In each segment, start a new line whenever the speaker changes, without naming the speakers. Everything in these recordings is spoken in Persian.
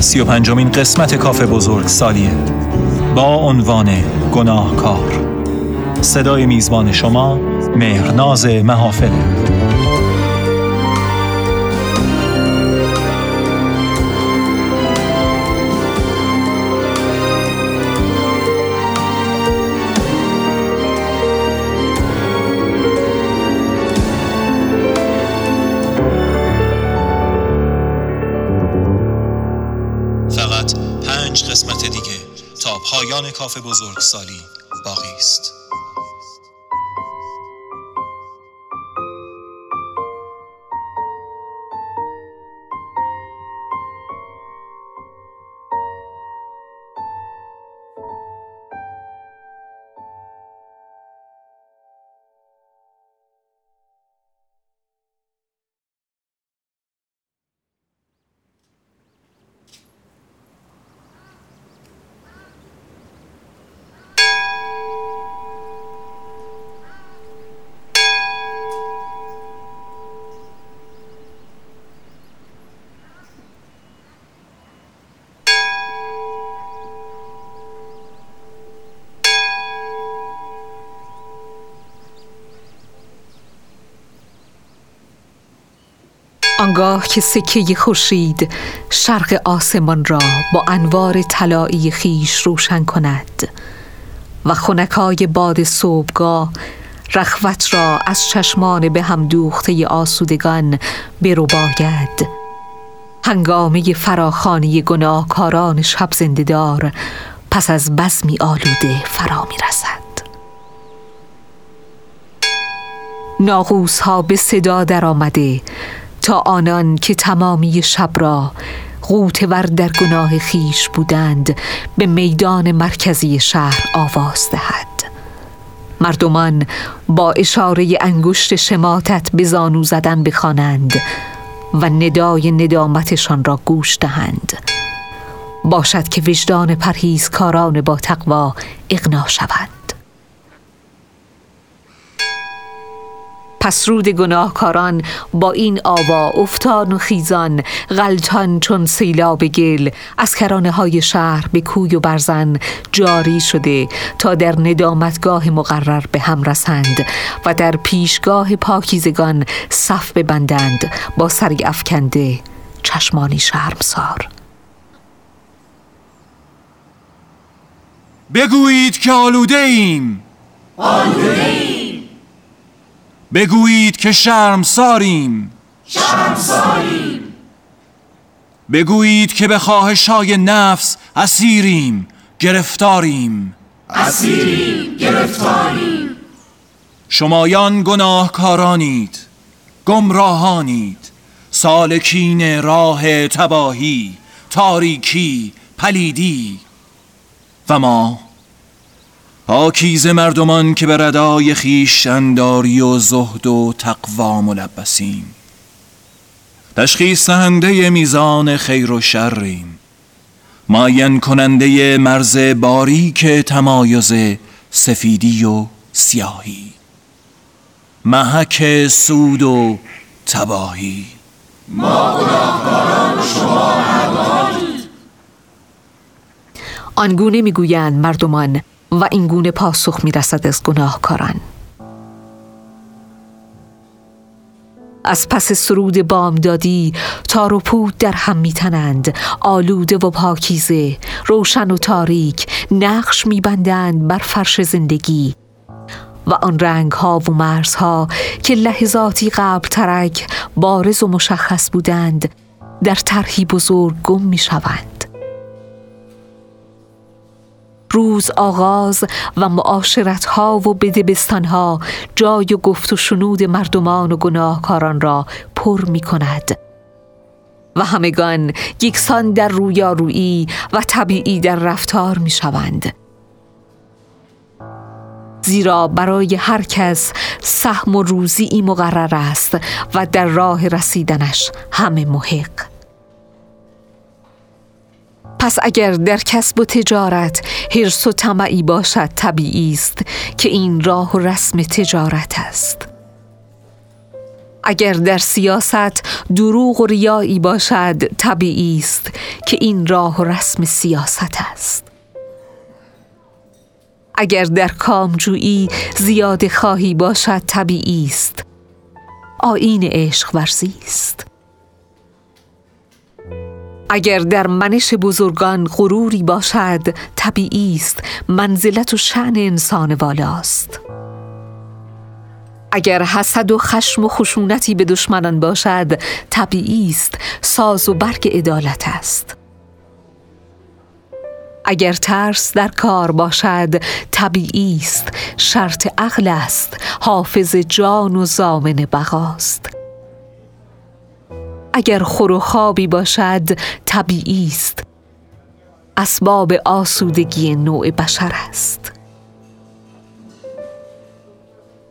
سی و پنجمین قسمت کافه بزرگ سالیه. با عنوان گناهکار. صدای میزبان شما مهرناز محافله کاف بزرگسالی.
آنگاه که سکه خورشید شرق آسمان را با انوار طلایی خیش روشن کند. و خونکای باد صبحگاه رخوت را از چشمان به هم دوخته آسودگان برو باید. هنگامه فراخانی گناهکاران شب زندهدار پس از بزمی آلوده فرا می رسد ناغوس ها به صدا در آمده تا آنان که تمامی شب را غوتور در گناه خیش بودند به میدان مرکزی شهر آواز دهد. مردمان با اشاره انگشت شماتت به زانو زدن بخوانند و ندای ندامتشان را گوش دهند. باشد که وجدان پرهیزکاران با تقوا اغنا شود پس رود گناهکاران با این آوا افتان و خیزان غلطان چون سیلاب گل. از کرانه های شهر به کوی و برزن جاری شده تا در ندامتگاه مقرر به هم رسند و در پیشگاه پاکیزگان صف ببندند با سری افکنده چشمانی شرمسار.
بگویید که آلوده ایم.
آلوده ایم.
بگویید که شرم ساریم بگویید که به خواهش های نفس اسیریم گرفتاریم.
اسیریم گرفتاریم.
شمایان گناهکارانید گمراهانید سالکین راه تباهی تاریکی پلیدی. و ما پاکیز مردمان که به ردای خیش انداری و زهد و تقوا ملبسیم. تشخیص دهنده میزان خیر و شریم. ماین کننده مرز باریک تمایز سفیدی و سیاهی. محک سود و تباهی.
ما گناهکاران شما
آنگونه می‌گویند مردمان و این گونه پاسخ می رسد از گناهکاران. از پس سرود بامدادی تار و پود در هم میتنند آلوده و پاکیزه روشن و تاریک نقش میبندند بر فرش زندگی. و آن رنگ ها و مرز ها که لحظاتی قبل ترک بارز و مشخص بودند در طرحی بزرگ گم می شوند روز آغاز و معاشرت ها و بدبستان ها جای و گفت و شنود مردمان و گناهکاران را پر می کند و همگان یکسان در رویارویی و طبیعی در رفتار می شوند زیرا برای هر کس سهم و روزی مقرر است و در راه رسیدنش همه محق. پس اگر در کسب و تجارت حرس و طمعی باشد طبیعی است که این راه و رسم تجارت است. اگر در سیاست دروغ و ریایی باشد طبیعی است که این راه و رسم سیاست است. اگر در کامجویی زیاد خواهی باشد طبیعی است. آین عشق ورزی است. اگر در منش بزرگان غروری باشد طبیعی است. منزلت و شعن انسان والاست. اگر حسد و خشم و خشونتی به دشمنان باشد طبیعی است. ساز و برگ عدالت است. اگر ترس در کار باشد طبیعی است. شرط عقل است. حافظ جان و زامن بقاست. اگر خور و خوابی باشد طبیعی است. اسباب آسودگی نوع بشر است.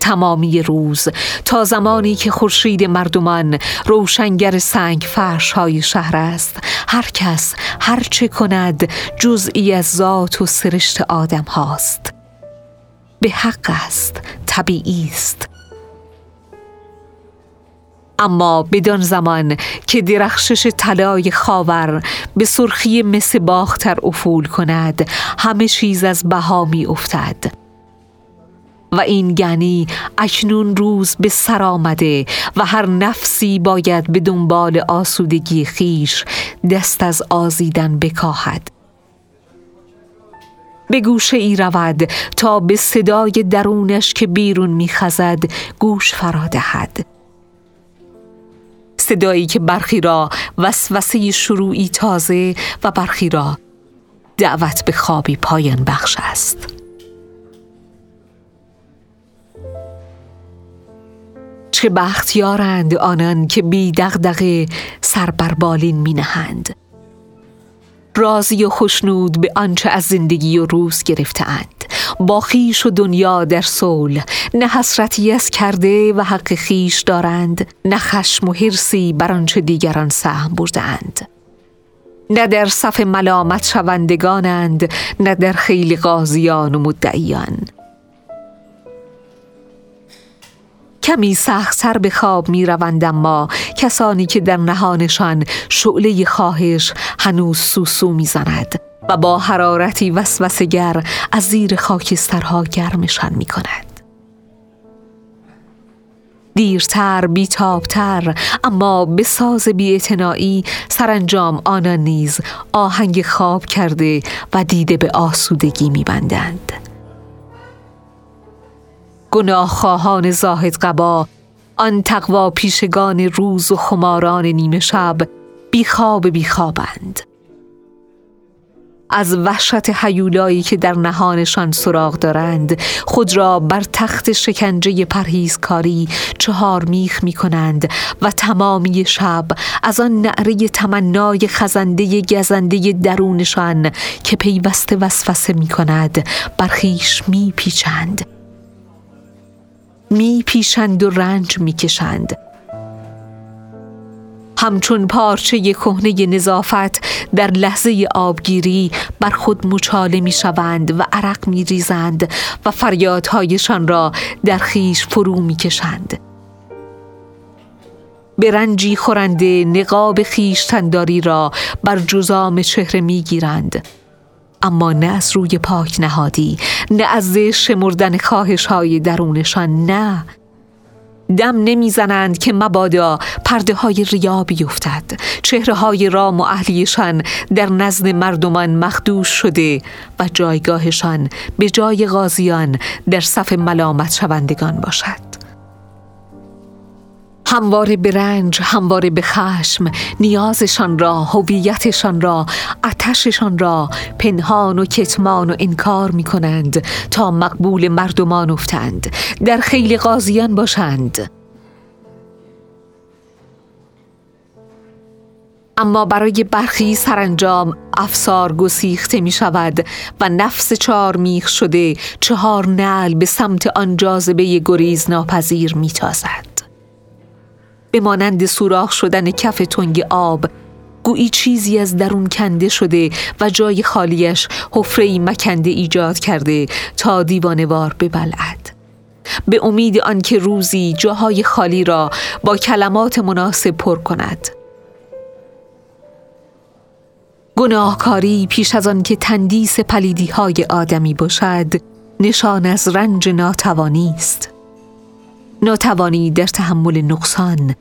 تمامی روز تا زمانی که خورشید مردمان روشنگر سنگ فرش های شهر است هر کس هر چه کند جزئی از ذات و سرشت آدم هاست. به حق است طبیعی است. اما بدان زمان که درخشش طلای خاور به سرخی مس باختر افول کند همه چیز از بها می افتد. و این یعنی اکنون روز به سر آمده و هر نفسی باید به دنبال آسودگی خیش دست از آزیدن بکاهد. به گوشه ای رود تا به صدای درونش که بیرون میخزد گوش فرا دهد. صدایی که برخی را وسوسه شروعی تازه و برخی را دعوت به خوابی پایان بخش است. چه بختیارند آنان که بی دغدغه سر بر بالین می نهند راضی و خوشنود به آنچه از زندگی و روز گرفتهاند. با خیش و دنیا در صلح نه حسرتی از کرده و حق خیش دارند نه خشم و حرسی بر آنچه دیگران سهم بردند نه در صف ملامت شوندگانند نه در خیلی قاضیان و مدعیان. کمی سر به خواب می روند اما کسانی که در نهانشان شعله خواهش هنوز سوسو می زند و با حرارتی وسوسگر از زیر خاکسترها گرمشان می کند. دیرتر بیتابتر اما به ساز بیاعتنایی سرانجام آنان نیز آهنگ خواب کرده و دیده به آسودگی میبندند. گناهخواهان زاهد قبا آن تقوا پیشگان روز و خماران نیمه شب بیخواب بیخوابند از وحشت حیولایی که در نهانشان سراغ دارند خود را بر تخت شکنجه پرهیزکاری چهار میخ می کنند و تمامی شب از آن نعره تمنای خزنده گزنده درونشان که پیوسته وسوسه می کند برخیش می پیچند می پیشند و رنج می کشند همچون پارچه کهنه نظافت در لحظه آبگیری بر خود مچاله می شوند و عرق می ریزند و فریادهایشان را در خیش فرو می کشند. به رنجی خورنده نقاب خیشتنداری را بر جزام چهره می گیرند. اما نه از روی پاک نهادی نه از شمردن خواهش های درونشان نه. دم نمی‌زنند که مبادا پرده های ریا بیفتد. چهره های رام و اهلیشان در نزد مردمان مخدوش شده و جایگاهشان به جای غازیان در صف ملامت شوندگان باشد. همواره به رنج همواره به خشم نیازشان را هویتشان را آتششان را پنهان و کتمان و انکار می کنند تا مقبول مردمان افتند در خیلی قاضیان باشند اما برای برخی سرانجام افسار گسیخته می شود و نفس چهار میخ شده چهار نل به سمت آن جاذبه گریز ناپذیر می تازد. به مانند سوراخ شدن کف تنگ آب. گویی چیزی از درون کنده شده و جای خالیش حفره مکنده ایجاد کرده تا دیوانوار ببلعد. به امید آنکه روزی جاهای خالی را با کلمات مناسب پر کند. گناهکاری پیش از آن که تندیس پلیدی های آدمی باشد نشان از رنج ناتوانی است. ناتوانی در تحمل نقصان.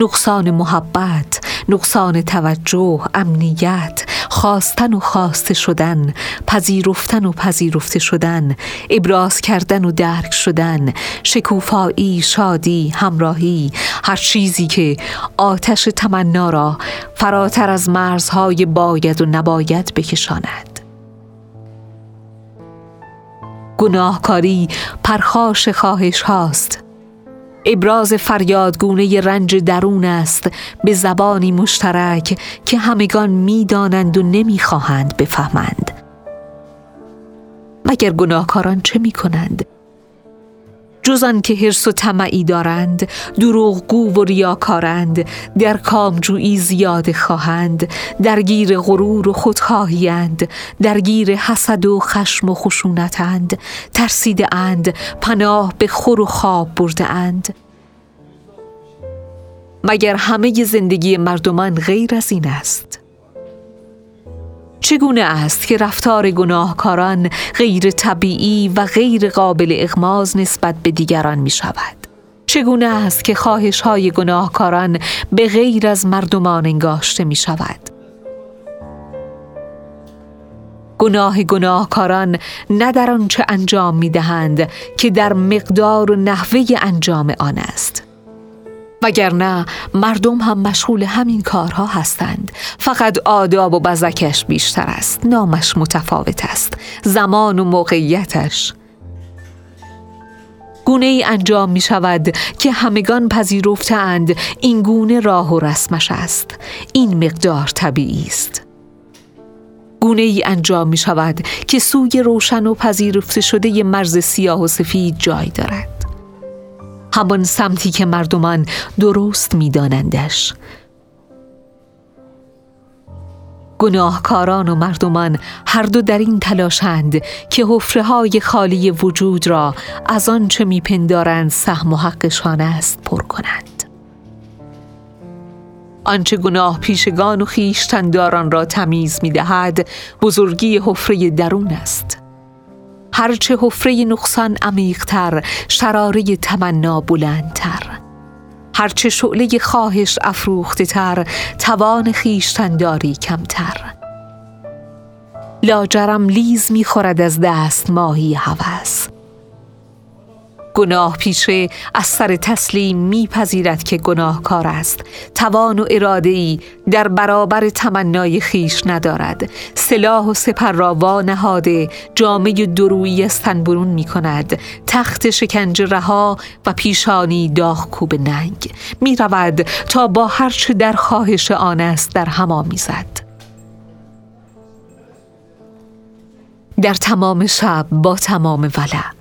نقصان محبت نقصان توجه امنیت خواستن و خواسته شدن پذیرفتن و پذیرفته شدن ابراز کردن و درک شدن شکوفایی شادی همراهی هر چیزی که آتش تمنا را فراتر از مرزهای باید و نباید بکشاند. گناهکاری پرخاش خواهش هاست ابراز فریادگونه رنج درون است به زبانی مشترک که همگان می‌دانند و نمی‌خواهند بفهمند مگر گناهکاران چه می کنند؟ جز که حرس و طمعی دارند دروغگو و ریاکارند در کامجویی زیاد خواهند درگیر غرور و خودخواهیند درگیر حسد و خشم و خشونتند ترسیده پناه به خور و خواب برده مگر همه زندگی مردمان غیر از این است؟ چگونه است که رفتار گناهکاران غیر طبیعی و غیر قابل اغماز نسبت به دیگران می شود؟ چگونه است که خواهش های گناهکاران به غیر از مردمان انگاشته می شود؟ گناه گناهکاران نه در آنچه انجام می دهند که در مقدار و نحوه انجام آن است وگرنه مردم هم مشغول همین کارها هستند. فقط آداب و بزکش بیشتر است. نامش متفاوت است. زمان و موقعیتش. گونه ای انجام می شود که همگان پذیرفتند این گونه راه و رسمش است. این مقدار طبیعی است. گونه ای انجام می شود که سوی روشن و پذیرفته شده مرز سیاه و سفید جای دارد. همان سمتی که مردمان درست میدانندش. گناهکاران و مردمان هر دو در این تلاشند که حفره های خالی وجود را از آنچه میپندارند سهم و حقشان است پر کنند. آنچه گناه پیشگان و خیشتنداران را تمیز می‌دهد بزرگی حفره درون است. هرچه حفره نقصان عمیقتر شراره تمنا بلندتر. هرچه شعله خواهش افروخته تر توان خیشتنداری کمتر. لاجرم لیز می‌خورد از دست ماهی هوس. گناه پیشه از سر تسلیم میپذیرد که گناهکار است. توان و اراده ای در برابر تمنای خیش ندارد. سلاح و سپر را وانهاده جامعه درویی از تن می کند تخت شکنج رها و پیشانی داغ کوب ننگ. می رود تا با هرچه در خواهش آن است در هما می‌زد در تمام شب با تمام ولع.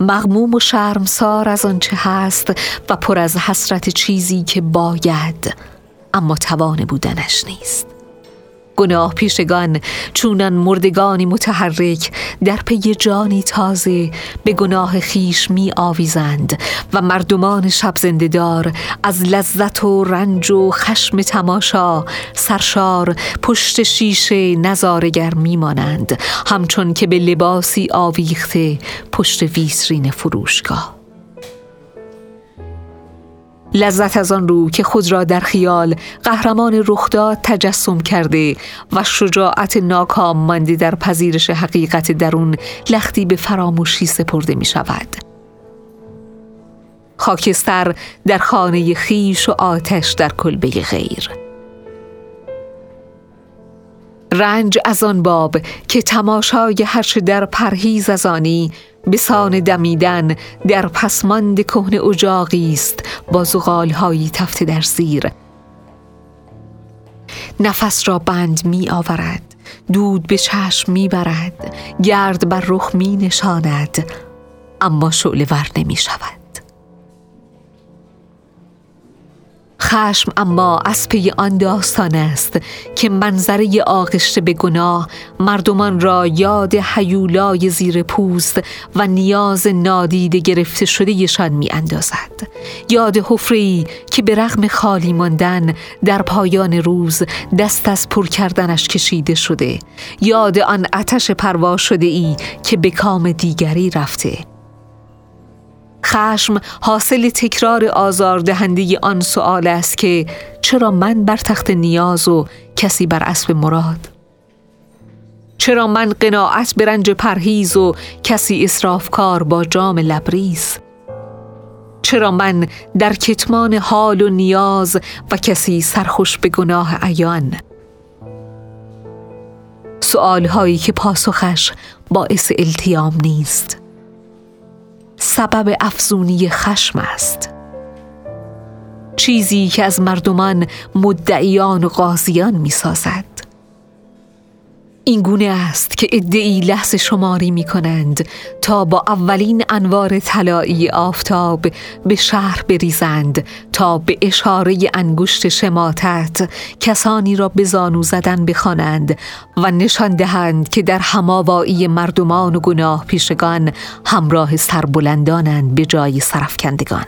مغموم و شرمسار از آنچه هست و پر از حسرت چیزی که باید اما توان بودنش نیست. گناه پیشگان چونان مردگانی متحرک در پی جانی تازه به گناه خیش می آویزند و مردمان شب دار از لذت و رنج و خشم تماشا سرشار پشت شیشه نظارگر می مانند همچون که به لباسی آویخته پشت ویسرین فروشگاه. لذت از آن رو که خود را در خیال قهرمان رخداد تجسم کرده و شجاعت ناکام مانده در پذیرش حقیقت درون لختی به فراموشی سپرده می شود خاکستر در خانه خیش و آتش در کلبه غیر. رنج از آن باب که تماشای هرچه در پرهیز از آنی بسان دمیدن در پسماند کهن اجاقی است با زغالهایی تفته در زیر. نفس را بند می آورد دود به چشم می برد گرد بر رخ می نشاند اما شعله ور نمی شود. خشم اما از پی آن داستان است که منظره آغشته به گناه مردمان را یاد حیولای زیر پوست و نیاز نادیده گرفته شدهشان می اندازد. یاد حفری که به رغم خالی ماندن در پایان روز دست از پر کردنش کشیده شده یاد آن آتش پروا شده ای که به کام دیگری رفته خشم حاصل تکرار آزاردهنده آن سؤال است که چرا من بر تخت نیاز و کسی بر اسب مراد؟ چرا من قناعت به رنج پرهیز و کسی کار با جام لبریز؟ چرا من در کتمان حال و نیاز و کسی سرخوش به گناه عیان؟ سؤال هایی که پاسخش باعث التیام نیست. سبب افزونی خشم است. چیزی که از مردمان مدعیان و قاضیان می سازد این گونه است که ادعی لحظه شماری می کنند تا با اولین انوار طلایی آفتاب به شهر بریزند تا به اشاره انگشت شماتت کسانی را به زانو زدن بخوانند و نشان دهند که در هماوایی مردمان و گناه پیشگان همراه سربلندانند به جای سرفکندگان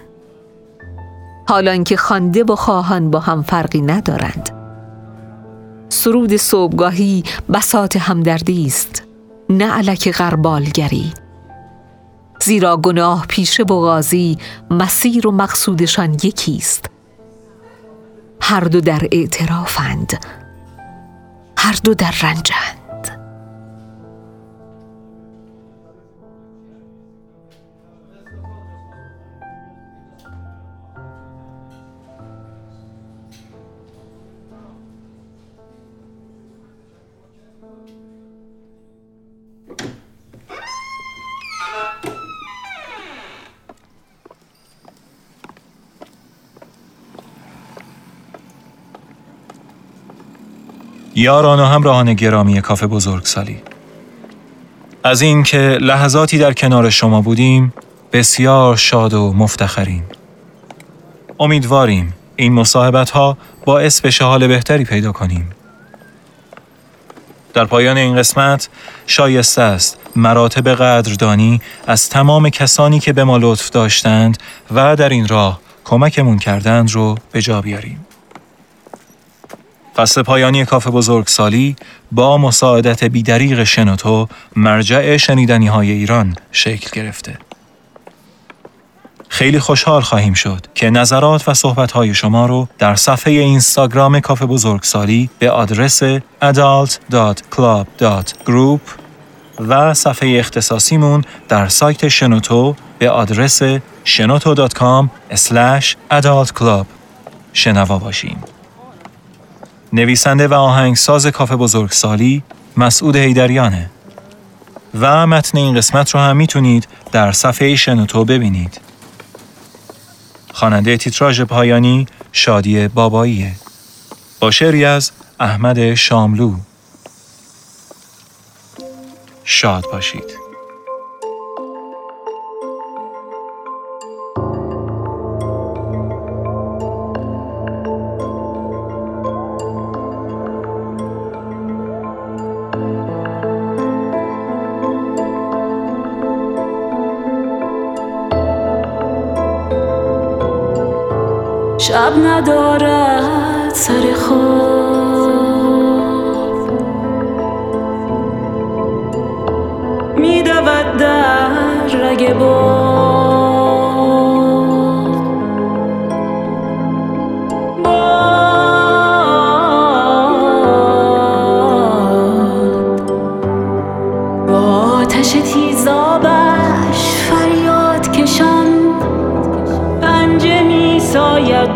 حالان که خوانده و خواهان با هم فرقی ندارند. سرود صبحگاهی بسات همدردی است نه علک غربالگری. زیرا گناه پیشه و غازی مسیر و مقصودشان یکیست هر دو در اعترافند هر دو در رنجند
یاران و همراهان گرامی کافه بزرگسالی از اینکه لحظاتی در کنار شما بودیم بسیار شاد و مفتخریم. امیدواریم این مصاحبت ها باعث بشه حال بهتری پیدا کنیم. در پایان این قسمت شایسته است مراتب قدردانی از تمام کسانی که به ما لطف داشتند و در این راه کمکمون کردند رو به جا بیاریم. فصل پایانی کافه بزرگ سالی با مساعدت بیدریق شنوتو مرجع شنیدنی های ایران شکل گرفته. خیلی خوشحال خواهیم شد که نظرات و صحبت های شما رو در صفحه اینستاگرام کافه بزرگسالی به آدرس adult.club.group و صفحه اختصاصیمون در سایت شنوتو به آدرس shenoto.com adultclub شنوا باشیم. نویسنده و آهنگساز کافه بزرگسالی مسعود هیدریانه و متن این قسمت رو هم می‌تونید در صفحه شنوتو ببینید. خواننده تیتراژ پایانی شادی باباییه. با شعری از احمد شاملو. شاد باشید.
شب ندارد سر خواب میدود در رگ با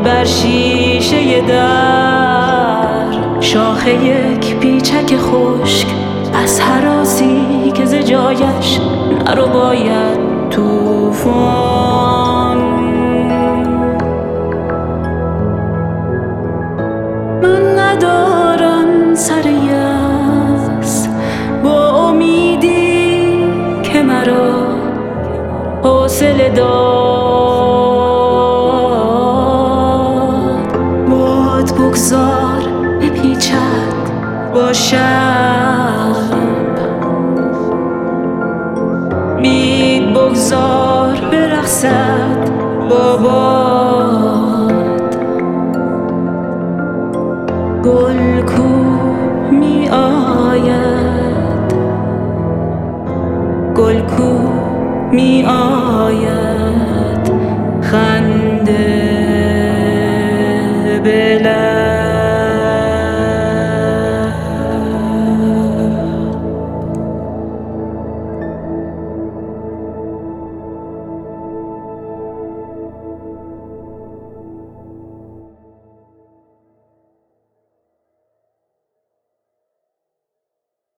بر شیشه در شاخه یک پیچک خشک از حراسی که ز جایش نرو باید توفان. برخصد با باد گل کو می آید. گل کو می آید